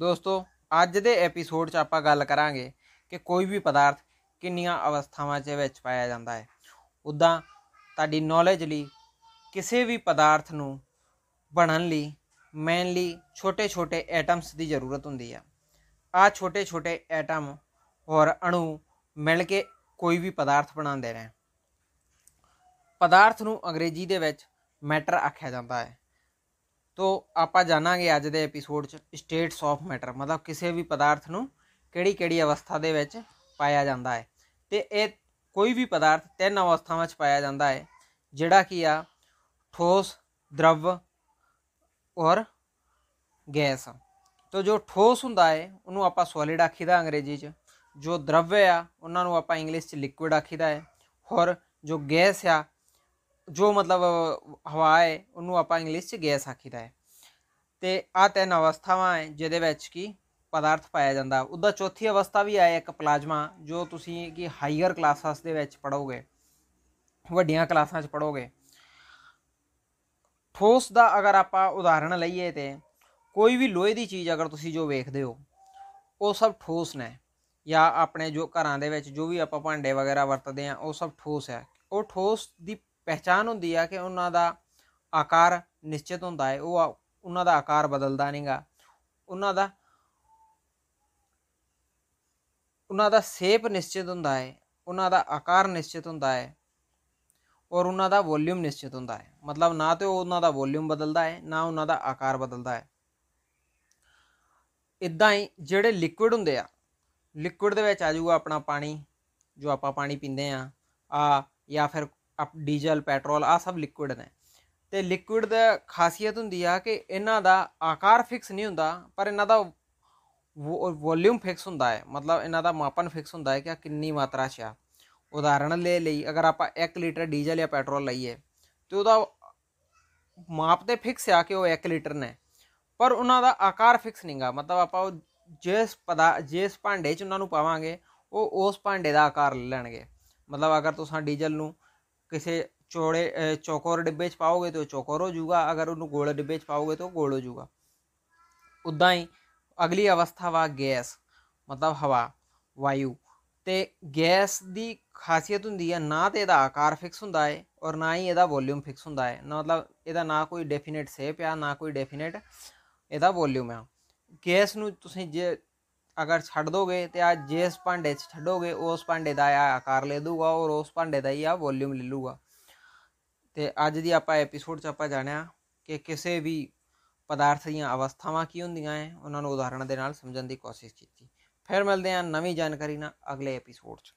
ਦੋਸਤੋ, ਅੱਜ ਦੇ ਐਪੀਸੋਡ 'ਚ ਆਪਾਂ ਗੱਲ ਕਰਾਂਗੇ ਕਿ ਕੋਈ ਵੀ ਪਦਾਰਥ ਕਿੰਨੀਆਂ ਅਵਸਥਾਵਾਂ 'ਚ ਵਿੱਚ ਪਾਇਆ ਜਾਂਦਾ ਹੈ। ਉਦਾਂ ਤੁਹਾਡੀ ਨੌਲੇਜ ਲਈ ਕਿਸੇ ਵੀ ਪਦਾਰਥ ਨੂੰ ਬਣਨ ਲਈ ਮੇਨਲੀ ਛੋਟੇ-ਛੋਟੇ ਐਟਮਸ ਦੀ ਜ਼ਰੂਰਤ ਹੁੰਦੀ ਆ। ਆ ਛੋਟੇ-ਛੋਟੇ ਐਟਮ ਔਰ ਅਣੂ ਮਿਲ ਕੇ ਕੋਈ ਵੀ ਪਦਾਰਥ ਬਣਾਉਂਦੇ ਨੇ। ਪਦਾਰਥ ਨੂੰ ਅੰਗਰੇਜ਼ੀ ਦੇ ਵਿੱਚ ਮੈਟਰ ਆਖਿਆ ਜਾਂਦਾ ਹੈ। ਤੋ ਆਪਾਂ ਜਾਣਾਂਗੇ ਅੱਜ ਦੇ ਐਪੀਸੋਡ 'ਚ ਸਟੇਟਸ ਆਫ ਮੈਟਰ ਮਤਲਬ ਕਿਸੇ ਵੀ ਪਦਾਰਥ ਨੂੰ ਕਿਹੜੀ ਕਿਹੜੀ ਅਵਸਥਾ ਦੇ ਵਿੱਚ ਪਾਇਆ ਜਾਂਦਾ ਹੈ। ਤੇ ਇਹ ਕੋਈ ਵੀ ਪਦਾਰਥ ਤਿੰਨ ਅਵਸਥਾਵਾਂ 'ਚ ਪਾਇਆ ਜਾਂਦਾ ਹੈ, ਜਿਹੜਾ ਕੀ ਆ, ਠੋਸ, ਦਰਵ ਔਰ ਗੈਸ। ਤੋ ਜੋ ਠੋਸ ਹੁੰਦਾ ਹੈ, ਉਹਨੂੰ ਆਪਾਂ ਸੋਲਿਡ ਆਖੀਦਾ ਅੰਗਰੇਜ਼ੀ 'ਚ। ਜੋ ਦਰਵ ਆ, ਉਹਨਾਂ ਨੂੰ ਆਪਾਂ ਇੰਗਲਿਸ਼ 'ਚ ਲਿਕੁਇਡ ਆਖੀਦਾ ਹੈ। ਔਰ ਜੋ ਗੈਸ ਆ ਜੋ ਮਤਲਬ, ਹਵਾ ਹੈ, ਉਹਨੂੰ ਆਪਾਂ ਇੰਗਲਿਸ਼ 'ਚ ਗੈਸ ਆਖੀਦਾ ਹੈ। ਤੇ ਆ ਤਿੰਨ ਅਵਸਥਾਵਾਂ ਹੈ, ਜਿਹਦੇ ਵਿੱਚ ਕੀ ਪਦਾਰਥ ਪਾਇਆ ਜਾਂਦਾ। ਉਹਦਾ ਚੌਥੀ ਅਵਸਥਾ ਵੀ ਆਏ ਇੱਕ ਪਲਾਜ਼ਮਾ, ਜੋ ਤੁਸੀਂ ਕੀ ਹਾਈਅਰ ਕਲਾਸਾਂ ਦੇ ਵਿੱਚ ਪੜੋਗੇ ਵੱਡੀਆਂ ਕਲਾਸਾਂ 'ਚ ਪੜੋਗੇ ਠੋਸ ਦਾ ਅਗਰ ਆਪਾਂ ਉਦਾਹਰਣ ਲਈਏ ਤੇ ਕੋਈ ਵੀ ਲੋਹੇ ਦੀ ਚੀਜ਼ ਅਗਰ ਤੁਸੀਂ ਜੋ ਵੇਖਦੇ ਹੋ, ਉਹ ਸਭ ਠੋਸ ਨੇ। ਜਾਂ ਆਪਣੇ ਜੋ ਘਰਾਂ ਦੇ ਵਿੱਚ ਜੋ ਵੀ ਆਪਾਂ ਭਾਂਡੇ ਵਗੈਰਾ ਵਰਤਦੇ ਆ ਉਹ ਸਭ ਠੋਸ ਹੈ। ਉਹ ਠੋਸ ਦੀ ਪਹਿਚਾਨ ਹੁੰਦੀ ਆ ਕਿ ਉਹਨਾਂ ਦਾ ਆਕਾਰ ਨਿਸ਼ਚਿਤ ਹੁੰਦਾ ਹੈ। ਉਹ ਉਹਨਾਂ ਦਾ ਆਕਾਰ ਬਦਲਦਾ ਨਹੀਂਗਾ। ਉਹਨਾਂ ਦਾ ਉਹਨਾਂ ਦਾ ਸ਼ੇਪ ਨਿਸ਼ਚਿਤ ਹੁੰਦਾ ਹੈ। ਉਹਨਾਂ ਦਾ ਆਕਾਰ ਨਿਸ਼ਚਿਤ ਹੁੰਦਾ ਹੈ ਔਰ ਉਹਨਾਂ ਦਾ ਵੋਲਿਊਮ ਨਿਸ਼ਚਿਤ ਹੁੰਦਾ ਹੈ। ਮਤਲਬ ਨਾ ਤੇ ਉਹਨਾਂ ਦਾ ਵੋਲਿਊਮ ਬਦਲਦਾ ਹੈ, ਨਾ ਉਹਨਾਂ ਦਾ ਆਕਾਰ ਬਦਲਦਾ ਹੈ। ਇਦਾਂ ਹੀ ਜਿਹੜੇ ਲਿਕੁਇਡ ਹੁੰਦੇ ਆ, ਲਿਕੁਇਡ ਦੇ ਵਿੱਚ ਆ ਜਾਊਗਾ ਆਪਣਾ ਪਾਣੀ, ਜੋ ਆਪਾਂ ਪਾਣੀ ਪੀਂਦੇ ਆ। ਆ ਜਾਂ ਫਿਰ ਡੀਜ਼ਲ, ਪੈਟਰੋਲ ਆ ਸਭ ਲਿਕੁਇਡ ਨੇ। ਤੇ ਲਿਕੁਇਡ ਦਾ ਖਾਸੀਅਤ ਹੁੰਦੀ ਆ ਕਿ ਇਹਨਾਂ ਦਾ ਆਕਾਰ ਫਿਕਸ ਨਹੀਂ ਹੁੰਦਾ, ਪਰ ਇਹਨਾਂ ਦਾ ਵੋਲਿਊਮ ਫਿਕਸ ਹੁੰਦਾ ਹੈ। ਮਤਲਬ ਇਹਨਾਂ ਦਾ ਮਾਪਨ ਫਿਕਸ ਹੁੰਦਾ ਹੈ ਕਿ ਕਿੰਨੀ ਮਾਤਰਾ 'ਚ ਆ। ਉਦਾਹਰਣ ਲੈ ਲਈ, ਅਗਰ ਆਪਾਂ 1 ਲੀਟਰ ਡੀਜ਼ਲ ਜਾਂ ਪੈਟਰੋਲ ਲਈਏ, ਤੇ ਉਹਦਾ ਮਾਪ ਤੇ ਫਿਕਸ ਆ ਕਿ ਉਹ 1 ਲੀਟਰ ਨੇ। ਪਰ ਉਹਨਾਂ ਦਾ ਆਕਾਰ ਫਿਕਸ ਨਹੀਂਗਾ ਮਤਲਬ ਆਪਾਂ ਉਹ ਜਿਸ ਪਦਾ, ਜਿਸ ਭਾਂਡੇ 'ਚ ਉਹਨਾਂ ਨੂੰ ਪਾਵਾਂਗੇ, ਉਹ ਉਸ ਭਾਂਡੇ ਦਾ ਆਕਾਰ ਲੈ ਲੈਣਗੇ। ਮਤਲਬ ਅਗਰ ਤੁਸੀਂ ਡੀਜ਼ਲ ਨੂੰ ਕਿਸੇ ਚੌੜੇ ਚੌਕੋਰ ਡਿੱਬੇ 'ਚ ਪਾਓਗੇ ਤਾਂ ਚੌਕੋਰ ਹੋ ਜਾਊਗਾ। ਅਗਰ ਉਹਨੂੰ ਗੋਲ ਡਿੱਬੇ 'ਚ ਪਾਓਗੇ ਤਾਂ ਗੋਲ ਹੋ ਜਾਊਗਾ। ਉਦਾਂ ਹੀ ਅਗਲੀ ਅਵਸਥਾ ਵਾ ਗੈਸ, ਮਤਲਬ ਹਵਾ, ਵਾਯੂ। ਤੇ ਗੈਸ ਦੀ ਖਾਸੀਅਤ ਹੁੰਦੀ ਹੈ, ਨਾ ਤੇ ਇਹਦਾ ਆਕਾਰ ਫਿਕਸ ਹੁੰਦਾ ਹੈ ਔਰ ਨਾ ਹੀ ਇਹਦਾ ਵੋਲਿਊਮ ਫਿਕਸ ਹੁੰਦਾ ਹੈ ਮਤਲਬ ਇਹਦਾ ਨਾ ਕੋਈ ਡੈਫੀਨਿਟ ਸ਼ੇਪ ਆ, ਨਾ ਕੋਈ ਡੈਫੀਨਿਟ ਇਹਦਾ ਵੋਲਿਊਮ ਆ। ਗੈਸ ਨੂੰ ਤੁਸੀਂ ਜੇ ਅਗਰ ਛੱਡ ਦੋਗੇ ਤੇ ਆ ਜਿਸ ਭਾਂਡੇ 'ਚ ਛੱਡੋਗੇ, ਉਸ ਭਾਂਡੇ ਦਾ ਆ ਆਕਾਰ ਲੈ ਦੂਗਾ ਔਰ ਉਸ ਭਾਂਡੇ ਦਾ ਹੀ ਆ ਵੋਲਿਊਮ ਲੈ ਲੂਗਾ ਤੇ ਅੱਜ ਦੀ ਆਪਾਂ ਐਪੀਸੋਡ 'ਚ ਆਪਾਂ ਜਾਣਿਆ ਕਿ ਕਿਸੇ ਵੀ ਪਦਾਰਥ ਦੀਆਂ ਅਵਸਥਾਵਾਂ ਕੀ ਹੁੰਦੀਆਂ ਐ, ਉਹਨਾਂ ਨੂੰ ਉਦਾਹਰਣ ਦੇ ਨਾਲ ਸਮਝਣ ਦੀ ਕੋਸ਼ਿਸ਼ ਕੀਤੀ। ਫਿਰ ਮਿਲਦੇ ਹਾਂ ਨਵੀਂ ਜਾਣਕਾਰੀ ਨਾਲ ਅਗਲੇ ਐਪੀਸੋਡ 'ਚ।